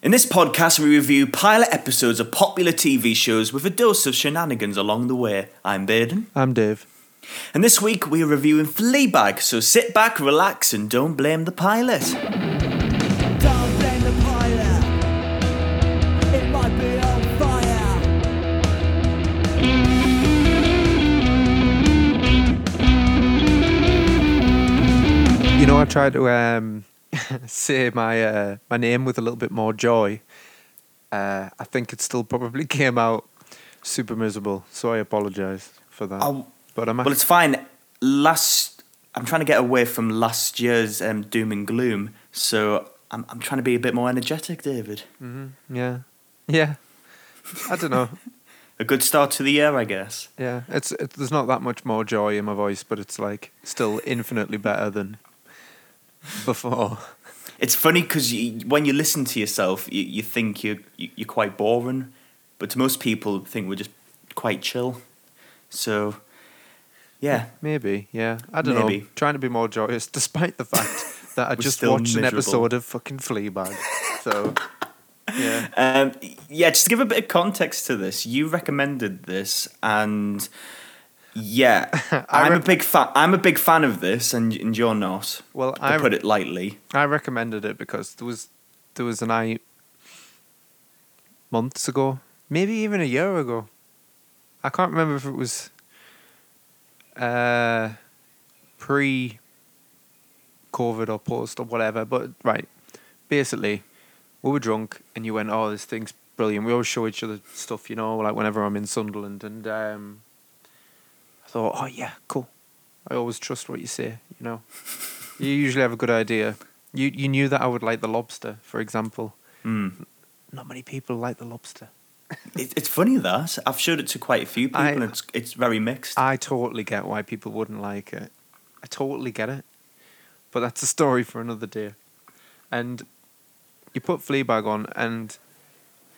In this podcast, we review pilot episodes of popular TV shows with a dose of shenanigans along the way. I'm Baden. I'm Dave. And this week, we are reviewing Fleabag, so sit back, relax, and don't blame the pilot. Don't blame the pilot. It might be on fire. You know, I tried to um, say my uh, my name with a little bit more joy. Uh, I think it still probably came out super miserable, so I apologise for that. Oh, but I'm Well, it's fine. Last, I'm trying to get away from last year's um, doom and gloom, so I'm, I'm trying to be a bit more energetic, David. Mhm, yeah, yeah. I don't know. A good start to the year, I guess. Yeah, it's it, there's not that much more joy in my voice, but it's like still infinitely better than before. It's funny because you, when you listen to yourself, you, you think you're, you- you're quite boring, but to most people, think we're just quite chill. So, yeah. Maybe, yeah. I don't know. Trying to be more joyous, despite the fact that I just watched an episode of fucking Fleabag. So, yeah. Um, yeah, just to give a bit of context to this, you recommended this, and yeah, I'm a big fan. I'm a big fan of this, and, and you're not. Well, To I put it lightly. I recommended it because there was there was an I months ago, maybe even a year ago. I can't remember if it was uh, pre COVID or post or whatever, but right. Basically, we were drunk and you went, Oh, this thing's brilliant. We always show each other stuff, you know, like whenever I'm in Sunderland and um I thought, Oh yeah, cool. I always trust what you say, you know. You usually have a good idea. You you knew that I would like the lobster, for example. Mm. Not many people like the lobster. It, it's funny that I've showed it to quite a few people, I- and it's it's very mixed. I totally get why people wouldn't like it. I totally get it. But that's a story for another day. And you put Fleabag on and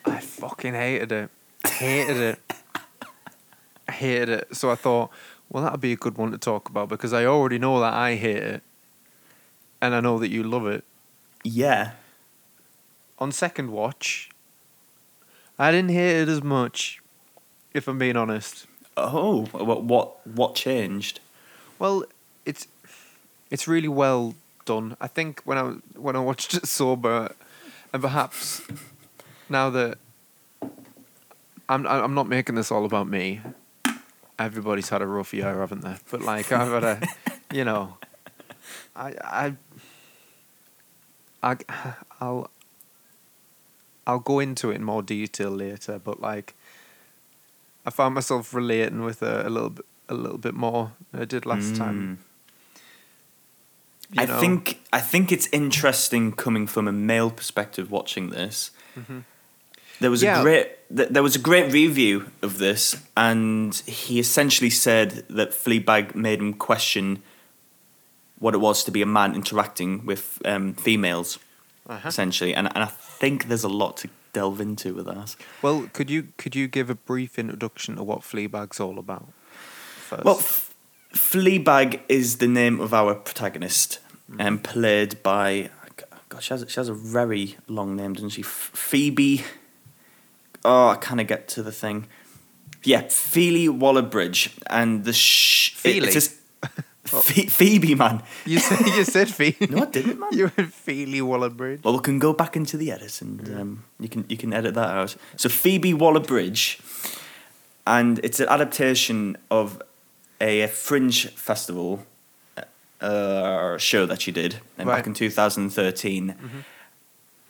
I fucking hated it. I hated it. Hated it. So I thought, well that'd be a good one to talk about because I already know that I hate it. And I know that you love it. yeah, on second watch, I didn't hate it as much, if I'm being honest. Oh, what what what changed? Well, it's it's really well done. I think when I when I watched it sober, and perhaps now that I'm I'm not making this all about me. Everybody's had a rough year, haven't they? But like I've had a, you know, I I I I'll I'll go into it in more detail later. But like, I found myself relating with her a little bit a little bit more than I did last time. Hmm. you I know. think I think it's interesting coming from a male perspective watching this. Mm-hmm. There was Yeah. a great th- there was a great review of this, and he essentially said that Fleabag made him question what it was to be a man interacting with um, females, Uh-huh. essentially, and and I think there's a lot to delve into with that. Well, could you could you give a brief introduction to what Fleabag's all about? First? Well, F- Fleabag is the name of our protagonist, and played by. God, she has, she has a very long name, doesn't she? Phoebe. Oh, I kind of get to the thing. Yeah, Phoebe Waller-Bridge, and the sh- it- It's just, Phe- Phoebe, man. you said you said Feely. No, I didn't, man. You were Feely Waller-Bridge. Well, we can go back into the edit, and um, you can you can edit that out. So Phoebe Waller-Bridge, and it's an adaptation of a, Fringe Festival uh, show that she did uh, back in 2013,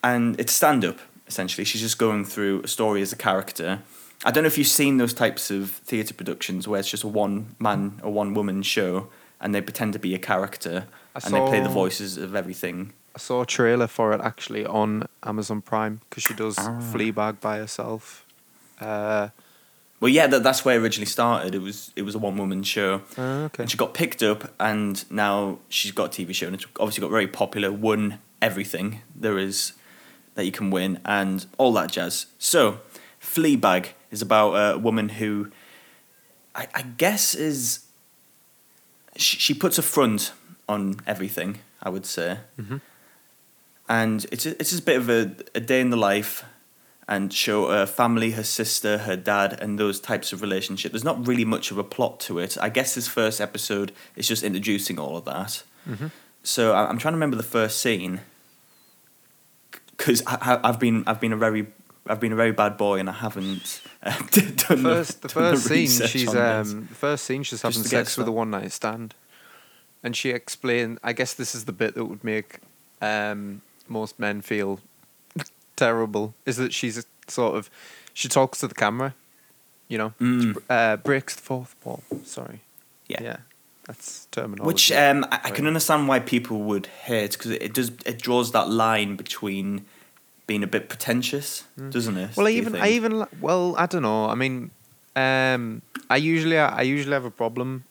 and it's stand up essentially. She's just going through a story as a character. I don't know if you've seen those types of theatre productions where it's just a one man or one woman show, and they pretend to be a character, I and they play the voices of everything. I saw a trailer for it actually on Amazon Prime because she does Ah. Fleabag by herself. Uh, Well, yeah, that, that's where it originally started. It was it was a one woman show, oh, okay. and she got picked up, and now she's got a TV show, and it's obviously got very popular. Won everything there is that you can win, and all that jazz. So, Fleabag is about a woman who, I, I guess, is she, she puts a front on everything. I would say, Mhm. and it's a, it's just a bit of a, a day in the life, and show her family, her sister, her dad, and those types of relationship. There's not really much of a plot to it. I guess this first episode is just introducing all of that. Mm-hmm. So I- I'm trying to remember the first scene because I've been I've been a very I've been a very bad boy and I haven't uh, done First, the done first scene, she's um, the first scene, she's having sex with a one night stand, and she explained. I guess this is the bit that would make um, most men feel terrible. Is that she's sort of she talks to the camera, you know, Mm. uh, breaks the fourth wall. Sorry, yeah. yeah, that's terminology. Which um, I, I can understand why people would hate because it does it draws that line between being a bit pretentious, doesn't it? Mm. Well, I even I even well, I don't know. I mean, um, I usually I usually have a problem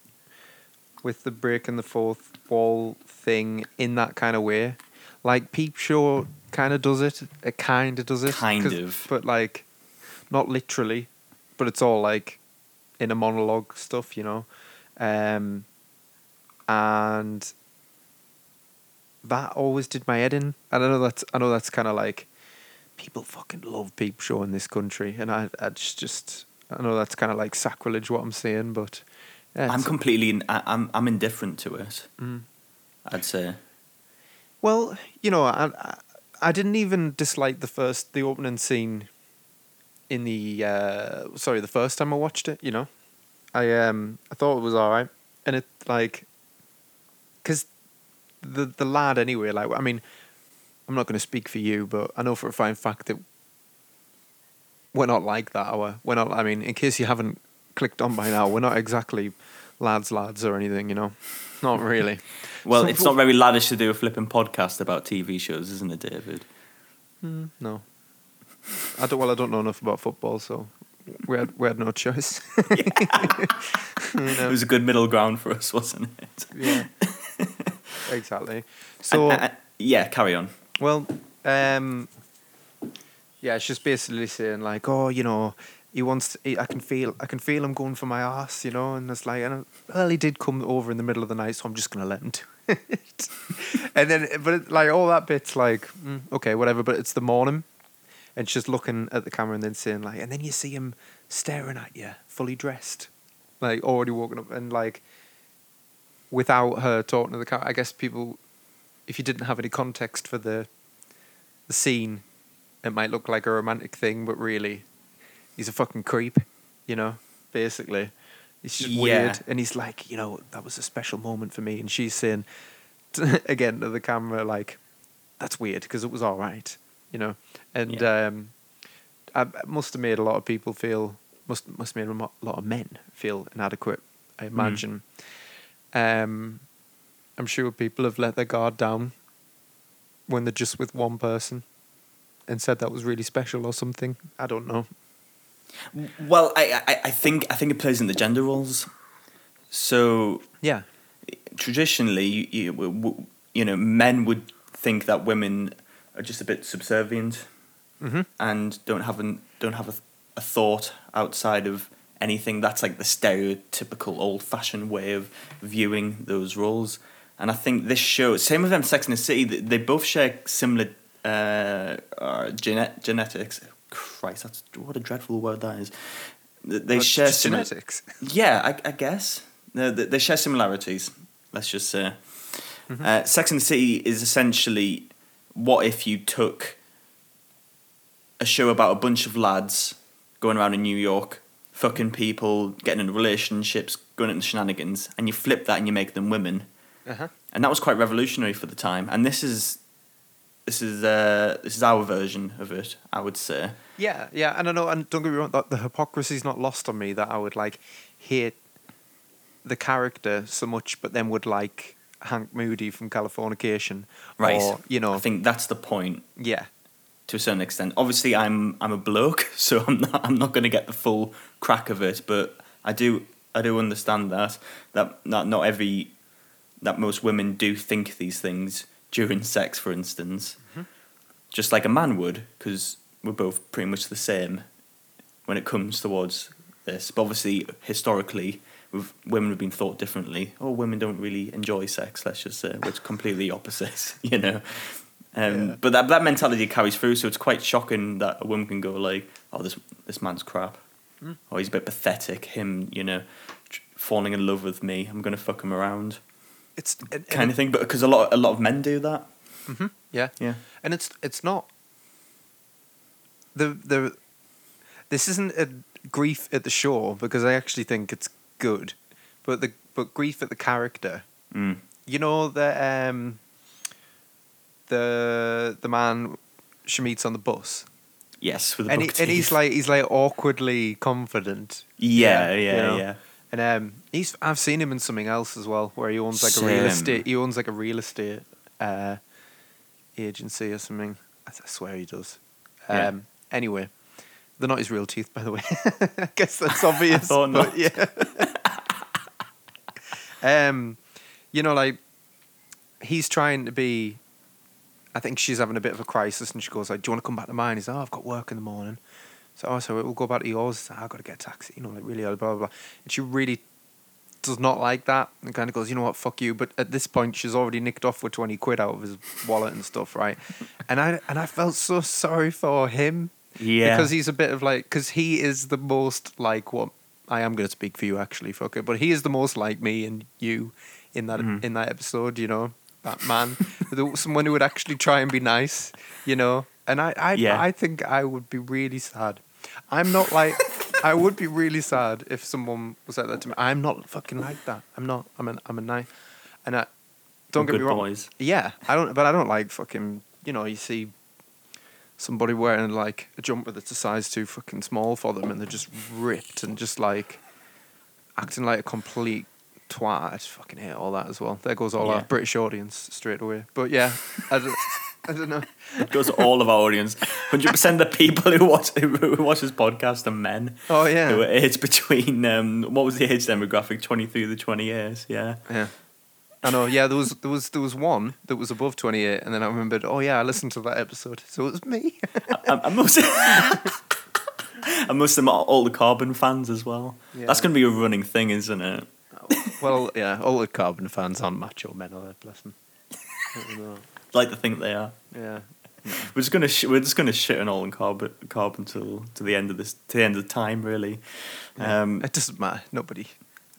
with the breaking the fourth wall thing in that kind of way. Like Peep Show kind of does it. It kind of does it. Kind of. but like not literally. But it's all like in a monologue stuff, you know. Um, and that always did my head in. And I know that's I know that's kind of like people fucking love peep show in this country, and I I just just I know that's kind of like sacrilege what I'm saying, but yeah, I'm completely in, I, I'm I'm indifferent to it. Mm. I'd say. Well, you know, I, I I didn't even dislike the first the opening scene in the uh sorry the first time I watched it. You know, I um I thought it was all right, and it like because the the lad anyway. Like I mean, I'm not going to speak for you, but I know for a fine fact that we're not like that. Our we're not. I mean, in case you haven't clicked on by now, we're not exactly lads lads or anything. You know, not really. Well, So- it's not very laddish to do a flipping podcast about TV shows, isn't it, David? Mm, no. I don't. Well, I don't know enough about football, so we had we had no choice. You It was a good middle ground for us, wasn't it? yeah. Exactly. So, And- and- yeah, carry on. well, um, yeah, it's just basically saying like, oh, you know, he wants. To, he, I can feel. I can feel him going for my ass, you know, and it's like, and, well, he did come over in the middle of the night, so I'm just gonna let him do it. and then, but it, like all that bit's like, mm, okay, whatever. But it's the morning, and she's looking at the camera and then saying like, and then you see him staring at you, fully dressed, like already walking up, and like, without her talking to the camera, I guess people, if you didn't have any context for the, the scene, it might look like a romantic thing, but really, he's a fucking creep, you know, basically. It's just Yeah. weird. And he's like, you know, that was a special moment for me. And she's saying, again to the camera, like, that's weird because it was all right, you know. And Yeah. um, I must have made a lot of people feel, must must have made a lot of men feel inadequate, I imagine. Um, I'm sure people have let their guard down when they're just with one person and said that was really special or something. I don't know. Well, I, I, I think I think it plays in the gender roles. So Yeah. traditionally, you, you, w- w- you know, men would think that women are just a bit subservient Mm-hmm. and don't have an, don't have a, a thought outside of anything. That's like the stereotypical old-fashioned way of viewing those roles. And I think this show, same with them, Sex and the City, they, both share similar uh, uh, gene- genetics. Christ, that's what a dreadful word that is. They Well, share similar. genetics. Yeah, I, I guess they, they they share similarities. Let's just say, Mm-hmm. uh, Sex and the City is essentially what if you took a show about a bunch of lads going around in New York, fucking people, getting into relationships, going into shenanigans, and you flip that and you make them women, Uh-huh. and that was quite revolutionary for the time. And this is this is uh, this is our version of it, I would say. Yeah, yeah, and I know, and don't get me wrong, that the hypocrisy is not lost on me that I would like hate the character so much, but then would like Hank Moody from Californication, Right. Or, you know, I think that's the point. yeah, to a certain extent. Obviously, I'm I'm a bloke, so I'm not I'm not going to get the full crack of it. But I do I do understand that that not not every that most women do think these things during sex, for instance, mm-hmm. just like a man would, because we're both pretty much the same when it comes towards this. But obviously, historically. Women have been thought differently. Oh, women don't really enjoy sex. Let's just say, which completely opposite, you know. Um, Yeah. But that that mentality carries through, so it's quite shocking that a woman can go like, "Oh, this this man's crap," Hmm. or he's a bit pathetic. Him, you know, tr- falling in love with me. I'm gonna fuck him around, It's and, kind of thing. But because a lot a lot of men do that. hmm yeah, Yeah. and it's it's not the the this isn't a grief at the shore because I actually think it's good, but the but grief at the character. Mm. You know the um the the man she meets on the bus, Yes, with the and he, and he's like he's like awkwardly confident. yeah, yeah, yeah, you know. yeah. And um, he's I've seen him in something else as well, where he owns like a real estate. He owns like a real estate uh, agency or something. I, I swear he does. Um, Yeah. Anyway, they're not his real teeth, by the way. I guess that's obvious. but not. Yeah. um, you know, like he's trying to be. I think she's having a bit of a crisis, and she goes like, "Do you want to come back to mine?" He's, like, "Oh, I've got work in the morning." So, oh, so we'll go back to yours. Like, I've got to get a taxi, you know, like really, blah, blah, blah. And she really does not like that and kind of goes, you know what, fuck you. But at this point, she's already nicked off with 20 quid out of his wallet and stuff, right? and I and I felt so sorry for him Yeah. because he's a bit of like, because he is the most like what I am going to speak for you actually, fuck it. But he is the most like me and you in that Mhm. in that episode, you know, that man, The- someone who would actually try and be nice, you know. And I, I, Yeah. I think I would be really sad. I'm not like. I would be really sad if someone was like that to me. I'm not fucking like that. I'm not. I'm an. I'm a nice. And I don't get Good me wrong. boys. Yeah, I don't. But I don't like fucking. You know, you see somebody wearing like a jumper that's a size too fucking small for them, and they're just ripped and just like acting like a complete twat. I just fucking hate all that as well. There goes all Yeah. our British audience straight away. But yeah, I don't. I don't know. It goes to all of our audience. Hundred percent of the people who watch who watch this podcast are men. Oh yeah. Who are aged between um, what was the age demographic? Twenty three to twenty years. Yeah. Yeah. I know. Yeah, there was there was there was one that was above twenty eight, and then I remembered. Oh yeah, I listened to that episode, so it was me. I, I must. I must have all the carbon fans as well. Yeah. That's going to be a running thing, isn't it? Well, yeah, all the Carbon fans aren't macho men, are they? Bless them. I don't know. Like to think they are. Yeah. We're just gonna sh- we're just gonna shit on all in carbon carbon till to the end of this to the end of time really. Um, it doesn't matter. Nobody,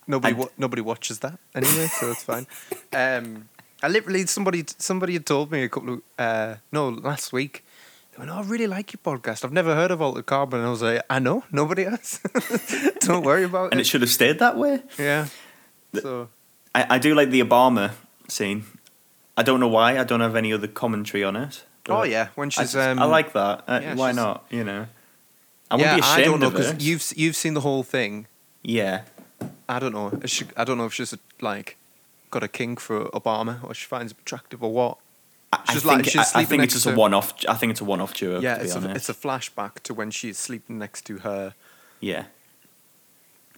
nobody, wa- nobody watches that anyway, so it's fine. Um, I literally somebody somebody had told me a couple of uh, no last week. They went, "Oh, I really like your podcast. I've never heard of Altered Carbon." And I was like, "I know, nobody has. Don't worry about and it." And it should have stayed that way. yeah. So I, I do like the Obama scene. I don't know why. I don't have any other commentary on it. Oh yeah, when I, she's just- um, I like that. Uh, yeah, why not? You know. I yeah, wouldn't be I don't know because you've you've seen the whole thing. Yeah. I don't know. She, I don't know if she's like got a kink for Obama or she finds him attractive or what. I, I She's think, like- she's I, I think it's just a one-off. I think it's a one-off duo. yeah, to it's be a, it's a flashback to when she's sleeping next to her yeah.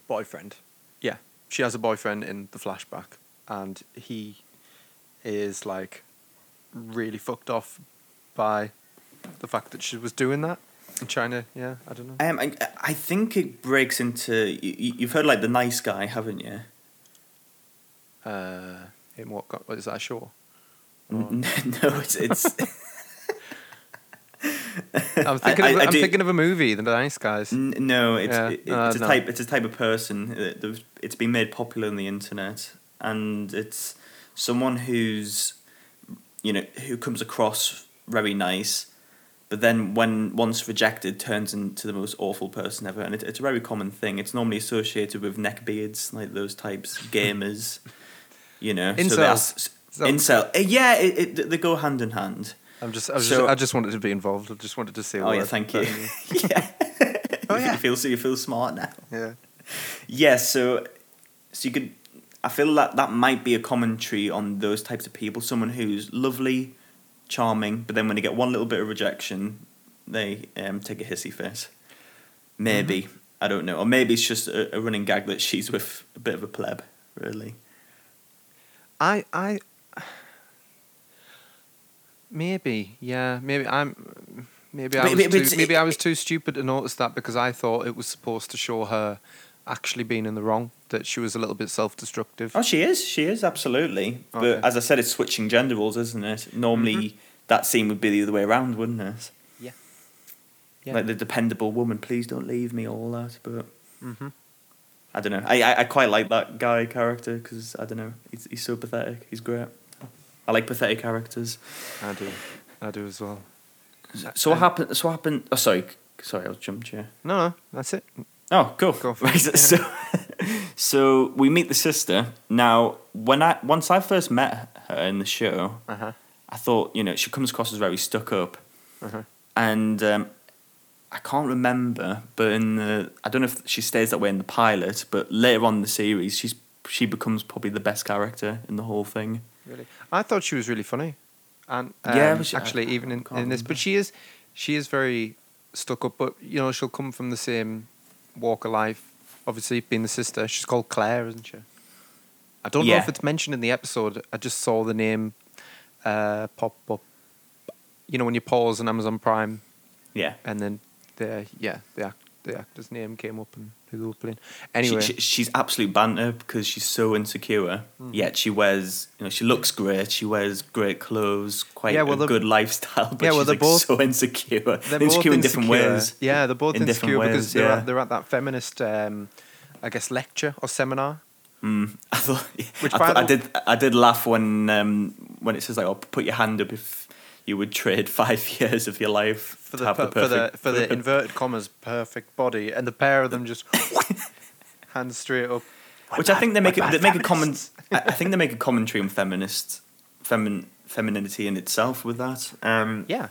boyfriend. She has a boyfriend in the flashback, and he is like really fucked off by the fact that she was doing that trying to. Yeah, I don't know. Um, I, I think it breaks into. You, you've heard like the nice guy, haven't you? Uh, in what? What is that? Sure. N- no, it's it's. I'm thinking. I- of, I I'm thinking of a movie, The Nice Guys. N- no, it's Yeah, it- it's a no. type. It's a type of person. that It's been made popular on the internet, and it's someone who's, you know, who comes across very nice, but then when once rejected, turns into the most awful person ever. And it, it's a very common thing. It's normally associated with neckbeards, like those types, gamers. You know, so Incels. that's So- incel. Yeah, it, it, they go hand in hand. I'm just, I, So- just, I just wanted to be involved. I just wanted to say. a Oh yeah, thank you. Yeah. Oh, yeah. you feel so you feel smart now. yeah. Yeah, so so you could I feel that that might be a commentary on those types of people, someone who's lovely, charming, but then when they get one little bit of rejection, they um, take a hissy fit. Maybe. I don't know. Or maybe it's just a, a running gag that she's with a bit of a pleb, really. I, I, maybe, yeah, maybe I'm, maybe I was but too, maybe I was too stupid to notice that because I thought it was supposed to show her actually being in the wrong, that she was a little bit self-destructive. Oh, she is. She is absolutely. But as I said, it's switching gender roles, isn't it? Normally, that scene would be the other way around, wouldn't it? Yeah. Yeah. Like the dependable woman, please don't leave me, all that. But mm-hmm. I don't know. I I, I quite like that guy character because I don't know. He's he's so pathetic. He's great. I like pathetic characters. I do. I do as well. So what happened? So what happened? Oh, sorry, sorry, I was jumped you. No, no, that's it. Oh, cool. Go for it. so, so we meet the sister. Now, when I once I first met her in the show, Uh huh. I thought you know she comes across as very stuck up, Uh-huh. and um, I can't remember, but in the I don't know if she stays that way in the pilot, but later on in the series, she's she becomes probably the best character in the whole thing. Really, I thought she was really funny, and Yeah, um, but she- actually, I- even in, in this, but she is, she is very stuck up. But you know, she'll come from the same walk of life. Obviously, being the sister, she's called Claire, isn't she? I don't know if it's mentioned in the episode. I just saw the name uh, pop up. You know, when you pause on Amazon Prime, Yeah. and then the yeah the the actor's name came up and who they were playing. Anyway, she, she's absolute banter because she's so insecure. Mm. Yet she wears, you know, she looks great. She wears great clothes, quite Yeah, well, a good lifestyle. But Yeah, well, she's they're like both- so insecure. they're insecure both in different ways. Yeah, they're both In insecure because they're, yeah. at, they're at that feminist, um, I guess, lecture or seminar. Mm. I thought, Which I, thought I did. I did laugh when um, when it says like, "Oh, put your hand up if you would trade five years of your life For the, per- the for the for the inverted commas perfect body, and the pair of them just hands straight up. Which I think they make a, they make a feminists. I think they make a commentary on feminist, femin, femininity in itself with that. Um, Yeah,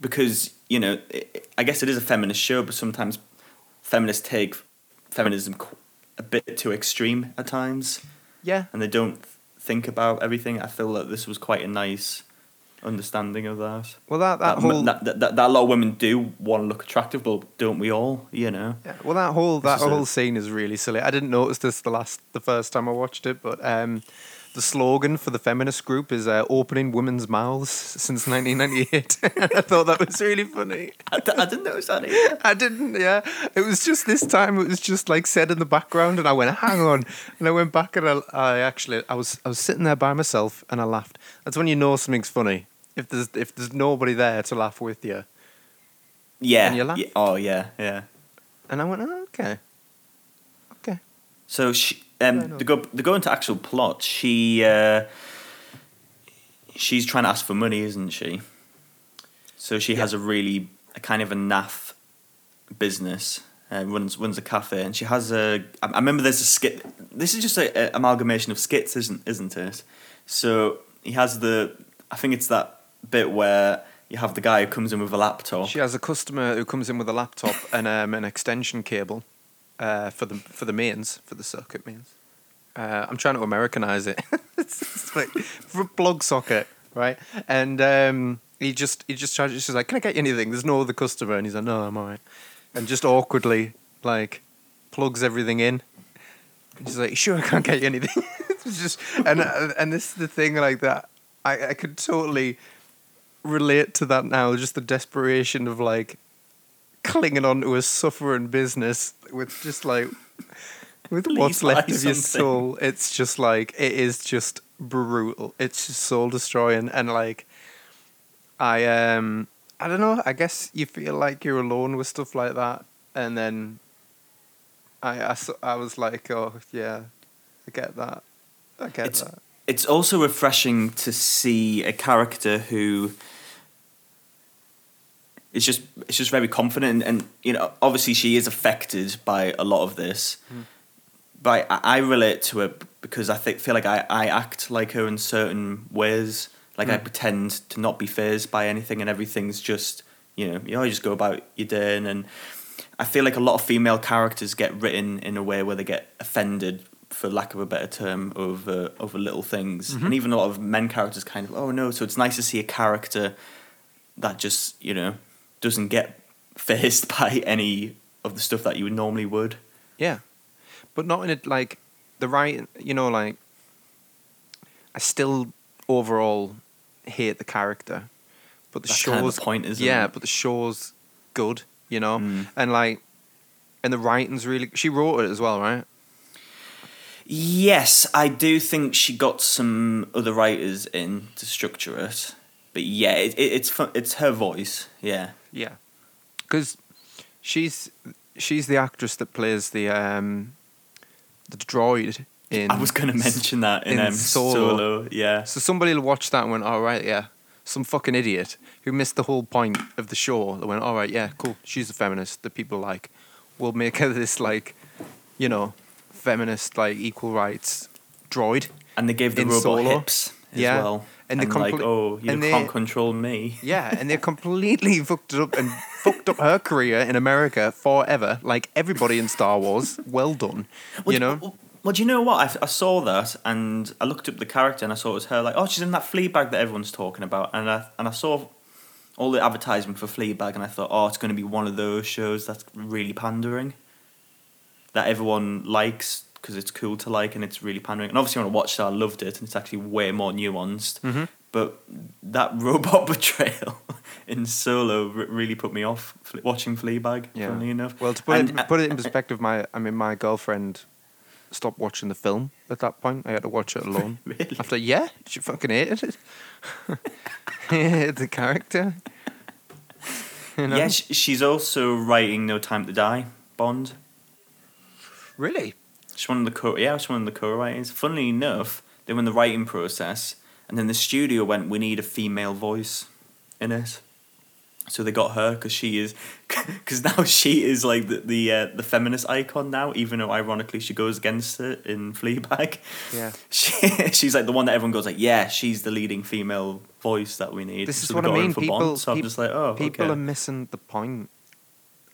because you know, i I guess it is a feminist show, but sometimes feminists take feminism a bit too extreme at times, yeah, and they don't think about everything. I feel that this was quite a nice understanding of that. Well, that that, That, whole that, that, that, that a lot of women do want to look attractive, but don't we all? You know. Yeah, well, that whole that whole scene is really silly. I didn't notice this the last the first time I watched it, but um, the slogan for the feminist group is uh, "Opening women's mouths since 1998." I thought that was really funny. I, d- I didn't know notice that either. I didn't. Yeah, it was just this time. It was just like said in the background, and I went, "Hang on!" And I went back, and I, I actually I was I was sitting there by myself, and I laughed. That's when you know something's funny. If there's if there's nobody there to laugh with you, Yeah. And you laugh? yeah. Oh yeah, yeah. and I went, oh, "Okay, okay." So she, um, enough. to go to go into actual plot, she uh, she's trying to ask for money, isn't she? So she has a really a kind of a naff business. Uh, runs runs a cafe, and she has a. I I remember there's a skit. This is just a, a amalgamation of skits, isn't isn't it? So he has the. I think it's that bit where you have the guy who comes in with a laptop. She has a customer who comes in with a laptop and um, an extension cable uh, for the for the mains for the circuit mains. Uh, I'm trying to Americanize it. it's, like for plug socket, right? And um, he just he just charges. She's like, "Can I get you anything?" There's no other customer, and he's like, "No, I'm alright." And just awkwardly like plugs everything in. And she's like, "Sure, I can't get you anything." it's just and uh, and this is the thing like that. I I could totally relate to that now. Just the desperation of like clinging on to a suffering business with just like with Please what's left of your something. soul. It's just like it is just brutal. It's just soul destroying and like I um I don't know. I guess you feel like you're alone with stuff like that, and then I I, I was like, oh yeah, I get that. I get It's- that. it's also refreshing to see a character who is just it's just very confident and, and you know obviously she is affected by a lot of this but I, I relate to it because I think feel like I, I act like her in certain ways like I Mm. pretend to not be fazed by anything and everything's just you know you you just go about your day and, and I feel like a lot of female characters get written in a way where they get offended, for lack of a better term, over over little things, Mhm. and even a lot of men characters kind of oh no. So it's nice to see a character that just you know doesn't get faced by any of the stuff that you normally would. Yeah, but not in it like the right. You know, like I still overall hate the character, but the That's show's kind of the point, isn't yeah, it? but the show's good. You know, Mm. and like, and the writing's really. She wrote it as well, right? Yes, I do think she got some other writers in to structure it. but yeah, it, it, it's fu- it's her voice. Yeah, Yeah, because she's she's the actress that plays the um the droid in. I was going to mention that in, in um, Solo. Solo. Yeah, So somebody will watch that and went, all right, yeah. Some fucking idiot who missed the whole point of the show. That went, all right, yeah, cool. She's a feminist that people like. We'll make her this like, you know, feminist like equal rights droid. and they gave the robot Solo. hips as Yeah. well. And And, they like, oh, you and can't control me. Yeah, and they're completely fucked up and fucked up her career in America forever. Like everybody in Star Wars. Well done. Well, you know. Well, well, do you know what? I, I saw that and I looked up the character and I saw it was her. Like, oh, she's in that Fleabag that everyone's talking about. And I and I saw all the advertisement for Fleabag and I thought, oh, it's going to be one of those shows that's really pandering, that everyone likes because it's cool to like and it's really pandering. And obviously, when I watched it, I loved it and it's actually way more nuanced. Mhm. But that robot betrayal in Solo re- really put me off watching Fleabag. Yeah. Funnily enough. Well, to put, And- uh, it, put it in perspective, my I mean, my girlfriend stopped watching the film at that point. I had to watch it alone. Really? After, yeah, she fucking hated it. hated the character. You know? Yeah, she's also writing No Time to Die Bond. Really? She's one of the co yeah, she's one of the co-writers. Funnily enough, they were in the writing process, and then the studio went, "We need a female voice in it." So they got her because she is, because now she is like the the, uh, the feminist icon now. Even though ironically she goes against it in Fleabag, Yeah. she she's like the one that everyone goes like, yeah, she's the leading female voice that we need. This is So what I mean. For people, Bond, so pe- I'm just like, oh, people okay. are missing the point.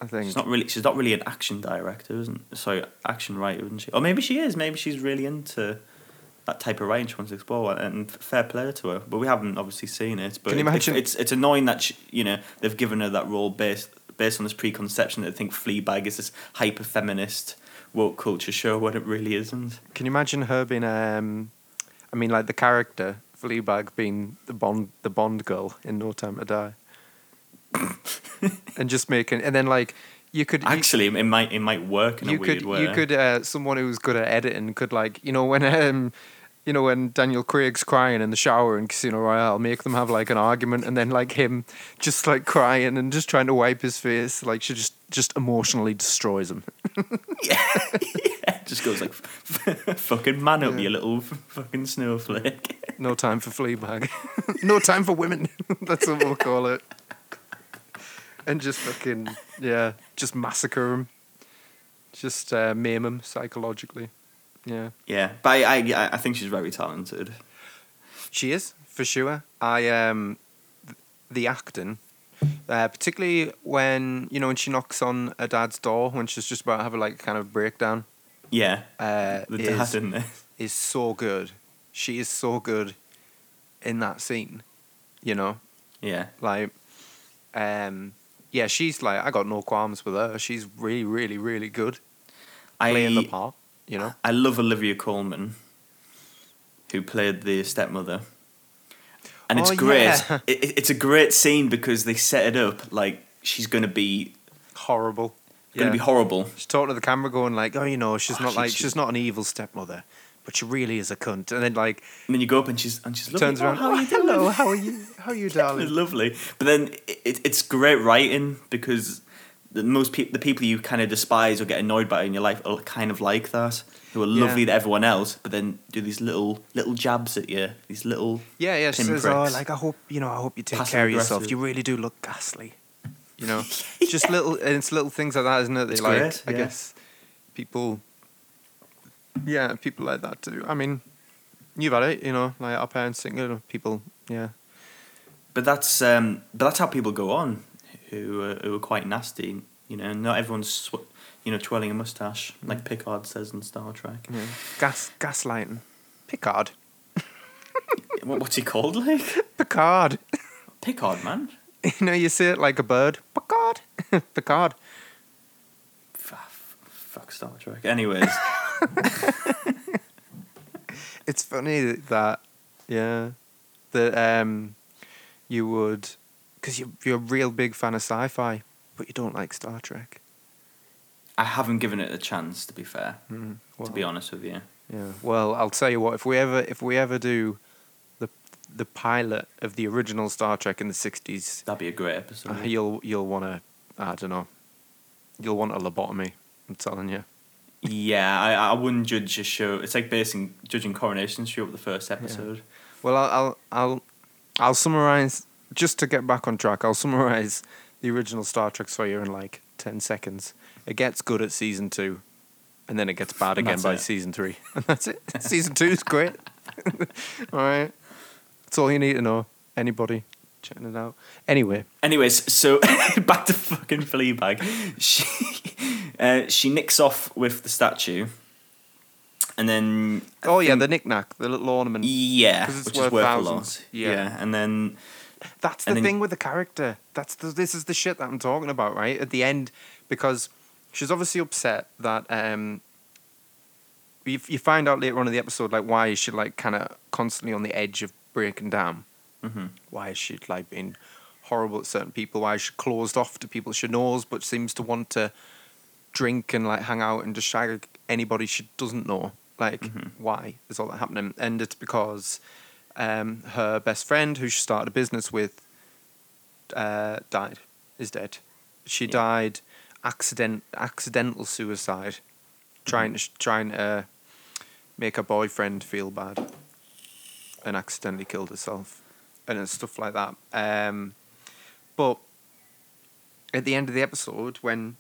I think. She's not really. She's not really an action director, isn't? Sorry, action writer, isn't she? Or maybe she is. Maybe she's really into that type of range she wants to explore, and fair play to her. But we haven't obviously seen it. But Can you imagine- It's it's annoying that she, you know they've given her that role based based on this preconception that they think Fleabag is this hyper feminist woke culture show when it really isn't. Can you imagine her being um, I mean, like the character Fleabag being the Bond, the Bond girl in No Time to Die, and just making, and then like you could you- Actually, it might it might work in you a weird could way. you could uh, someone who's good at editing could like you know when um you know when Daniel Craig's crying in the shower in Casino Royale make them have like an argument and then like him just like crying and just trying to wipe his face like she just just emotionally destroys him yeah, just goes like, fucking man up, Yeah. you little fucking snowflake. no time for Fleabag no time for women that's what we'll call it and just fucking yeah just massacre him just uh, maim him psychologically yeah Yeah, but I, I I think she's very talented. She is for sure. I um, the acting, uh, particularly when you know when she knocks on her dad's door when she's just about to have a like kind of breakdown. Yeah, Uh, the is, dad in there. is so good. She is so good in that scene. You know, Yeah, like, um, yeah, she's like I got no qualms with her. She's really, really, really good playing the I part. You know, I love Olivia Colman, who played the stepmother, and it's Oh, great. yeah. It, it- it's a great scene because they set it up like she's gonna be horrible. gonna be horrible. She's talking to the camera, going like, "Oh, you know, she's Oh, not she- like she- she's not an evil stepmother, but she really is a cunt." And then like And then you go up and she's and she's lovely. turns "Oh, around, how "Oh, are you doing?" hello, how are you? How are you, darling?" lovely, but then it, it's great writing because the most people, the people you kind of despise or get annoyed by in your life are kind of like that, who are lovely Yeah. to everyone else, but then do these little little jabs at you, these little Yeah, yeah. She says, "Oh, like I hope you know, I hope you take Passive care of yourself. You really do look ghastly." You know, just little and it's little things like that, isn't it? They It's like, great, I yeah. guess, people. Yeah, people like that too. I mean, you've had it, you know, like our parents think, you know, people, yeah. But that's um, but that's how people go on, who uh, who are quite nasty. You know, not everyone's sw- you know twirling a mustache like Picard says in Star Trek. yeah. Gas, gaslighting, Picard, what, what's he called? Like Picard. Picard, man. You know, you see it like a bird. Picard. Picard. F- f- fuck Star Trek. Anyways, It's funny that, yeah, that um, you would, because you, you're a real big fan of sci-fi, but you don't like Star Trek. I haven't given it a chance. To be fair, Mm, to be honest with you. Yeah. Well, I'll tell you what. If we ever, if we ever do the the pilot of the original Star Trek in the '60s, That'd be a great episode. uh, you'll you'll want to, I don't know, you'll want a lobotomy. I'm telling you. Yeah, I, I wouldn't judge a show. It's like basing judging Coronation Street with the first episode. Well, I'll I'll I'll, I'll summarize just to get back on track. I'll summarize the original Star Trek for you in like ten seconds. It gets good at season two, and then it gets bad again by it. season three, and that's it. season two is great. all right, that's all you need to know. Anybody checking it out? Anyway, Anyways, so back to fucking Fleabag. She uh, she nicks off with the statue, and then I oh yeah, think- the knickknack, the little ornament. yeah, 'Cause it's which worth is worth a lot. Yeah. Yeah. and then That's the And then- thing with the character. That's the, this is the shit that I'm talking about, right? At the end, because she's obviously upset that um, you, you find out later on in the episode like why is she like kind of constantly on the edge of breaking down? Mhm. Why is she like being horrible at certain people? Why is she closed off to people she knows, but seems to want to drink and like hang out and just shag anybody she doesn't know? Like, Mhm. why is all that happening? And it's because um, her best friend, who she started a business with, uh, died, is dead. She Yeah. died accident accidental suicide, trying to trying to make her boyfriend feel bad, and accidentally killed herself, and stuff like that. Um, but at the end of the episode, when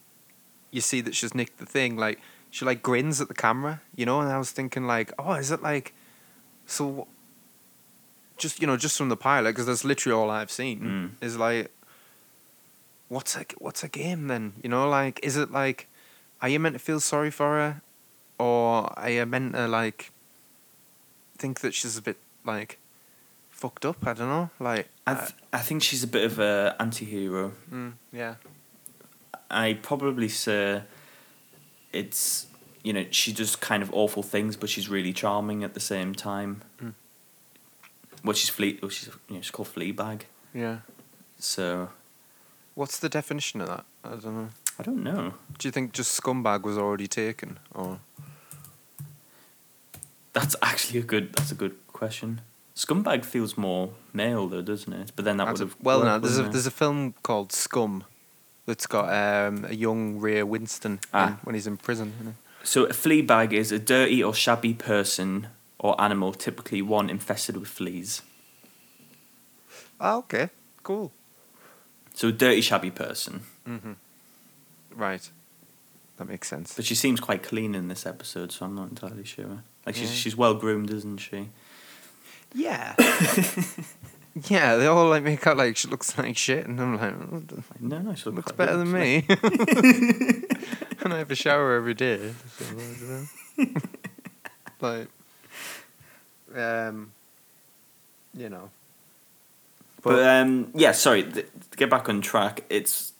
you see that she's nicked the thing, like she like grins at the camera, you know, and I was thinking like, oh, is it like, so. Just you know, just from the pilot, because that's literally all I've seen. Mm. Is like, what's a what's a game then? You know, like is it like are you meant to feel sorry for her or are you meant to like think that she's a bit like fucked up? I don't know. Like I th- I think she's a bit of a anti-hero. mm, yeah. I probably say it's you know she does kind of awful things, but she's really charming at the same time. Mm. Well, she's flea. Well, she's you know she's called Fleabag. Yeah. So What's the definition of that? I don't know. I don't know. Do you think just scumbag was already taken or That's actually a good. That's a good question. Scumbag feels more male though, doesn't it? But then that would have well, no. There's a it? there's a film called Scum that's got um, a young Ray Winstone in Ah. when he's in prison. isn't it? So a Fleabag is a dirty or shabby person or animal, typically one infested with fleas. Ah, okay, cool. So a dirty, shabby person. Mm-hmm. Right, that makes sense. But she seems quite clean in this episode, so I'm not entirely sure. Like she's Yeah. she's well groomed, isn't she? Yeah. yeah, they all like make out like she looks like shit, and I'm like, d- Like, no, no, she looks better good, than me. and I have a shower every day. So, I don't know. like, um, you know. But um, yeah, sorry. Th- to get back on track, it's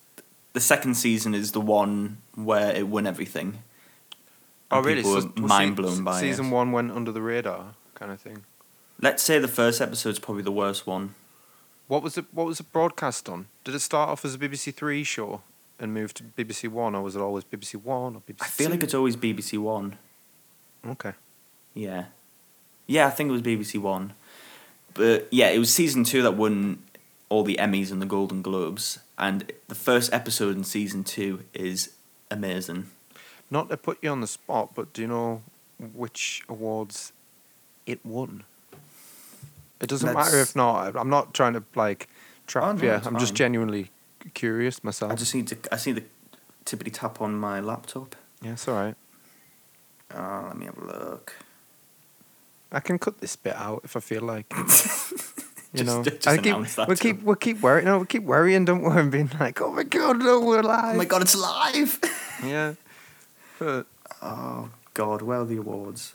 the second season is the one where it won everything. oh, and really? People So- were well, mind se- blown by Season it. one went under the radar, kind of thing. Let's say the first episode's probably the worst one. What was it? What was it broadcast on? Did it start off as a BBC Three show and move to BBC One, or was it always BBC One or BBC? I feel like it's always BBC One. okay. Yeah. Yeah, I think it was BBC One. But yeah, it was season two that won all the Emmys and the Golden Globes. And the first episode in season two is amazing. Not to put you on the spot, but do you know which awards it won? It doesn't matter if not. I'm not trying to like trap Oh, no, you. I'm just genuinely curious myself. I just need to. I see the tippity tap on my laptop. yeah, it's all right. Uh, let me have a look. I can cut this bit out if I feel like. You Just- know, just I keep we'll keep we'll keep worrying. No, we'll keep worrying. Don't worry, and being like, oh my god, no, we're live. Oh my god, it's live! Yeah. But oh god, where are the awards?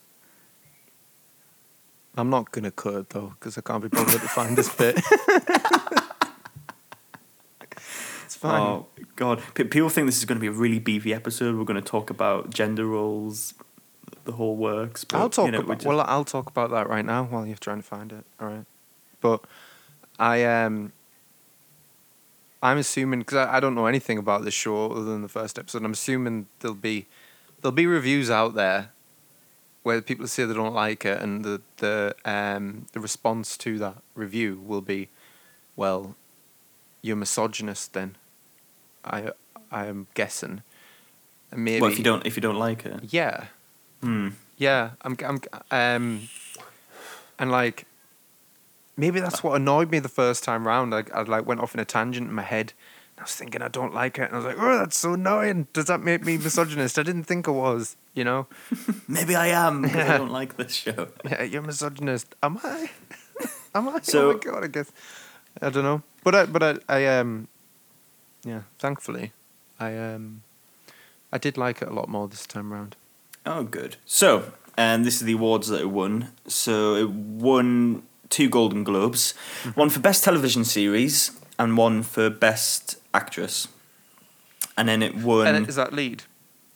I'm not gonna cut it though because I can't be bothered to find this bit. it's fine. Oh god, P- people think this is going to be a really beefy episode. We're going to talk about gender roles, the whole works. But, I'll talk you know, about just- well, I'll talk about that right now while you're trying to find it. All right, but I um, I'm assuming because I, I don't know anything about this show other than the first episode. I'm assuming there'll be there'll be reviews out there where people say they don't like it, and the the um the response to that review will be, well, you're misogynist. Then, I I am guessing, and maybe Well, if you don't if you don't like it, yeah, hmm. yeah, I'm I'm um, and like, maybe that's what annoyed me the first time round. I I like went off in a tangent in my head. I was thinking I don't like it, and I was like, "Oh, that's so annoying." Does that make me misogynist? I didn't think I was. You know, maybe I am because I don't like this show. yeah, you're misogynist. Am I? Am I? So- oh my god, I guess I don't know. But I, but I, I um, yeah. Thankfully, I um, I did like it a lot more this time round. Oh, good. So, and this is the awards that it won. So it won two Golden Globes, one for best television series and one for best actress. And then it won. And is that lead?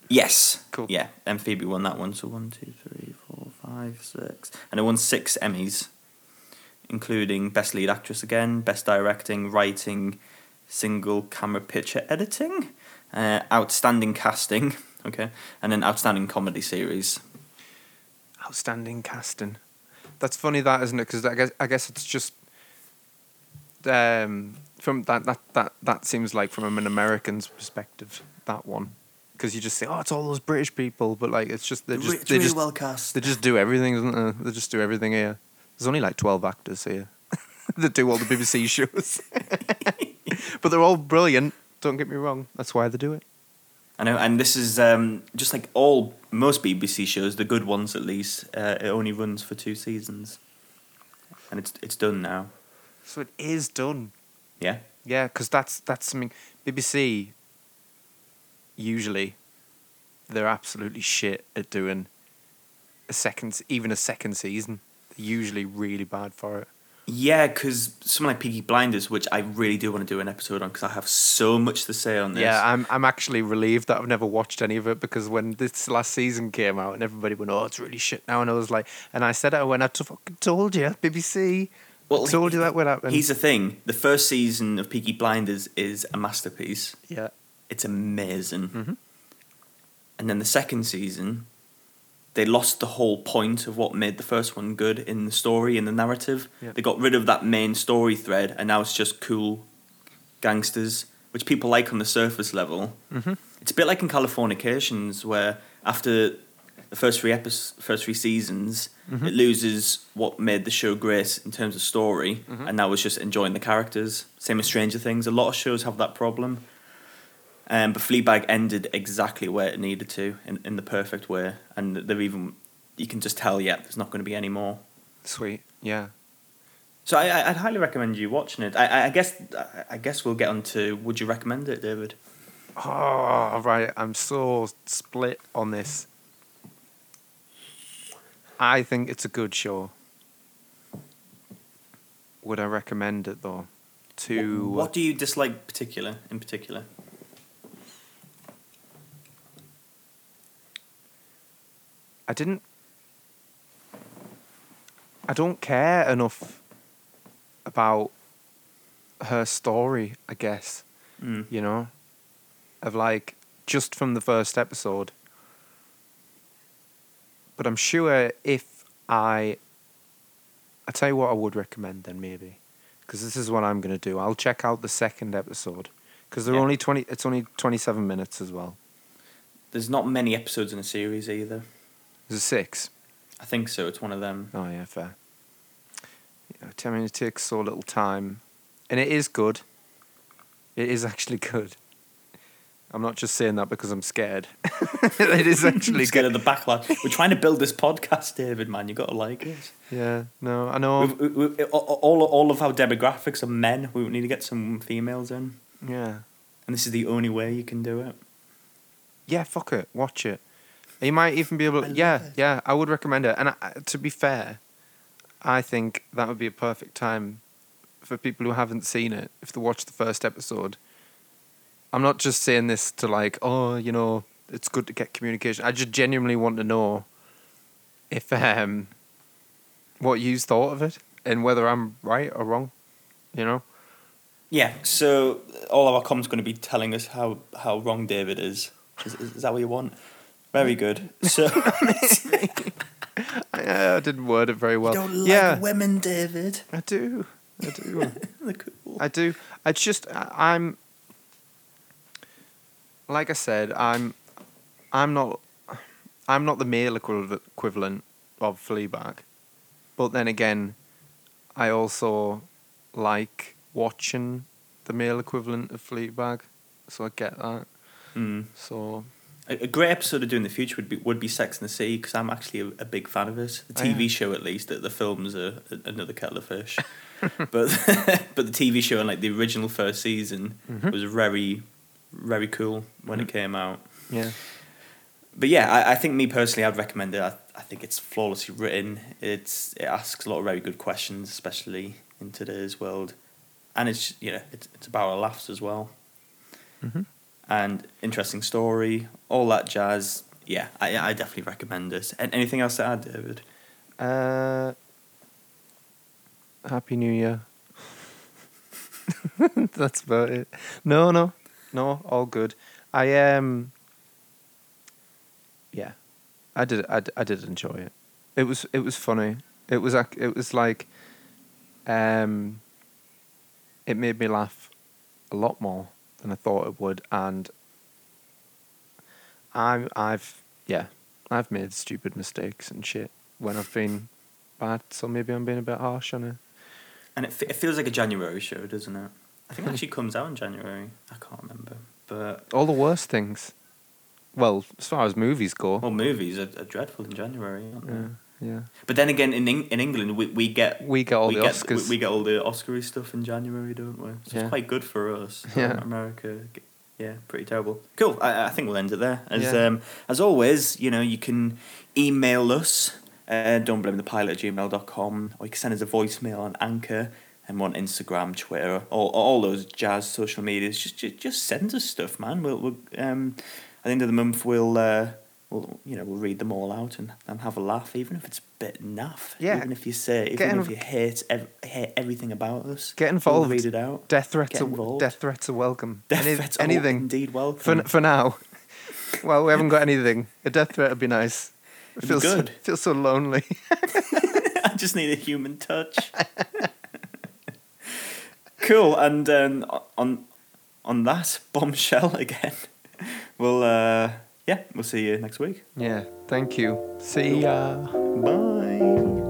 yes. Cool. Yeah, and Phoebe won that one. So one, two, three, four, five, six, and it won six Emmys, including best lead actress again, best directing, writing, single camera picture editing, uh, outstanding casting. Okay, and then outstanding comedy series. Outstanding casting. That's funny, that isn't it? Because I guess I guess it's just um, from that that that that seems like from an American's perspective that one because you just say oh it's all those British people, but like it's just they just it's they really just well cast. they just do everything, isn't they? They just do everything here. There's only like twelve actors here that do all the BBC shows, but they're all brilliant. Don't get me wrong. That's why they do it. I know, and this is um, just like all most BBC shows, the good ones at least. Uh, it only runs for two seasons, and it's it's done now. So it is done. Yeah, Yeah, because that's that's something BBC. Usually, they're absolutely shit at doing a second, even a second season. They're usually really bad for it. yeah, because something like Peaky Blinders, which I really do want to do an episode on, because I have so much to say on this. Yeah, I'm I'm actually relieved that I've never watched any of it because when this last season came out and everybody went, "Oh, it's really shit now," and I was like, and I said, "I when I t- fucking told you, BBC, well, told you that would happen." Here's the thing: the first season of Peaky Blinders is a masterpiece. yeah, It's amazing. Mhm. And then the second season, they lost the whole point of what made the first one good in the story, in the narrative. Yeah. They got rid of that main story thread, and now it's just cool gangsters, which people like on the surface level. mm-hmm. It's a bit like in Californications, where after the first three episodes, first three seasons, Mhm. it loses what made the show great in terms of story, Mhm. and now was just enjoying the characters. Same with Stranger Things. A lot of shows have that problem. Um, but Fleabag ended exactly where it needed to, in, in the perfect way, and they've even you can just tell, yeah, there's not going to be any more. sweet, yeah. So I, I'd highly recommend you watching it. I, I- I guess I guess we'll get on to would you recommend it, David? Oh, right. I'm so split on this. I think it's a good show. Would I recommend it though? To what do you dislike particular in particular? I didn't. I don't care enough about her story. I guess Mm. you know, of like just from the first episode. But I'm sure if I, I tell you what, I would recommend then maybe, because this is what I'm gonna do. I'll check out the second episode because they're Yeah. only twenty. It's only twenty seven minutes as well. There's not many episodes in a series either. There's six. I think so. It's one of them. Oh yeah, fair. Yeah, I mean, it takes so little time, and it is good. It is actually good. I'm not just saying that because I'm scared. it is actually Scared good. of the backlash. We're trying to build this podcast, David. Man, you got to like it. Yeah, no, I know. We've, we, we, all all of our demographics are men. We need to get some females in, Yeah, and this is the only way you can do it. yeah. Fuck it, watch it. You might even be able. To, yeah, it. yeah. I would recommend it. And I, to be fair, I think that would be a perfect time for people who haven't seen it if they watch the first episode. I'm not just saying this to like, oh, you know, it's good to get communication. I just genuinely want to know if um what you thought of it and whether I'm right or wrong. You know. Yeah. So all of our comments going to be telling us how how wrong David is. Is, is that what you want? Very good. So I, I didn't word it very well. you don't like yeah, women, David. I do. I do. I do. It's just I- I'm like I said, I'm I'm not I'm not the male equiv- equivalent of Fleabag. But then again, I also like watching the male equivalent of Fleabag, so I get that. Mm. So A, a great episode to do in the future would be would be Sex and the City because I'm actually a, a big fan of it. The Oh, TV yeah. show, at least, the, the films are another kettle of fish. but but the TV show and like the original first season Mhm. was very very cool when it came out. yeah, But yeah, I, I think me personally, I'd recommend it. I, I think it's flawlessly written. It's it asks a lot of very good questions, especially in today's world, and it's you know it's it's about our laughs as well hmm and interesting story, all that jazz. Yeah, I I definitely recommend it. And anything else to add, David? Uh, Happy New Year. That's about it. No, no, no. All good. I um. Yeah, I did. I, I did enjoy it. It was. It was funny. It was. It was like. Um. It made me laugh a lot more than I thought it would, and. I I've yeah I've made stupid mistakes and shit when I've been bad, so maybe I'm being a bit harsh on it. And it, fe- it feels like a January show, doesn't it? I think it actually comes out in January. I can't remember, but All the worst things. Well, as far as movies go. well, movies are, are dreadful in January, aren't they? yeah, yeah. But then again, in Eng- in England, we, we get We get all we the get, Oscars. We, we get all the Oscary stuff in January, don't we? So Yeah. it's quite good for us. Yeah. America, g- yeah, pretty terrible. Cool. I, I think we'll end it there. As Yeah. um, as always, you know, you can email us. Uh, don't blame the pilot at gmail.com or you can send us a voicemail on Anchor and on Instagram, Twitter, all, all those jazz social medias. Just, just just send us stuff, man. We'll, we'll um, at the end of the month we'll uh, we'll you know we'll read them all out and, and have a laugh, even if it's a bit naff. Yeah. Even if you say, even in- if you hate ev- hate everything about us, Get we'll involved. read it out. Death threats are death threats are welcome. Death Any- threats, anything indeed, welcome. for for now. well, we haven't got anything. A death threat would be nice. It feels good. feels so lonely. I just need a human touch. cool, and um, on on that bombshell again, we'll uh, yeah, we'll see you next week. yeah. Thank you. See ya. Bye.